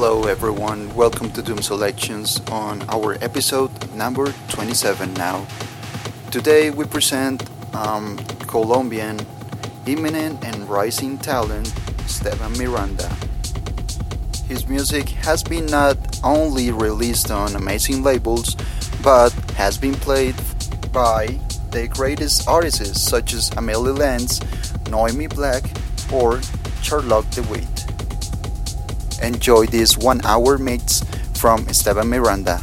Hello everyone, welcome to Doom Selections on our episode number 27 now. Today we present um, Colombian imminent and rising talent Esteban Miranda. His music has been not only released on amazing labels but has been played by the greatest artists such as Amelie Lens, Noemi Black, or Charlotte de Witte. Enjoy this one hour mix from Esteban Miranda.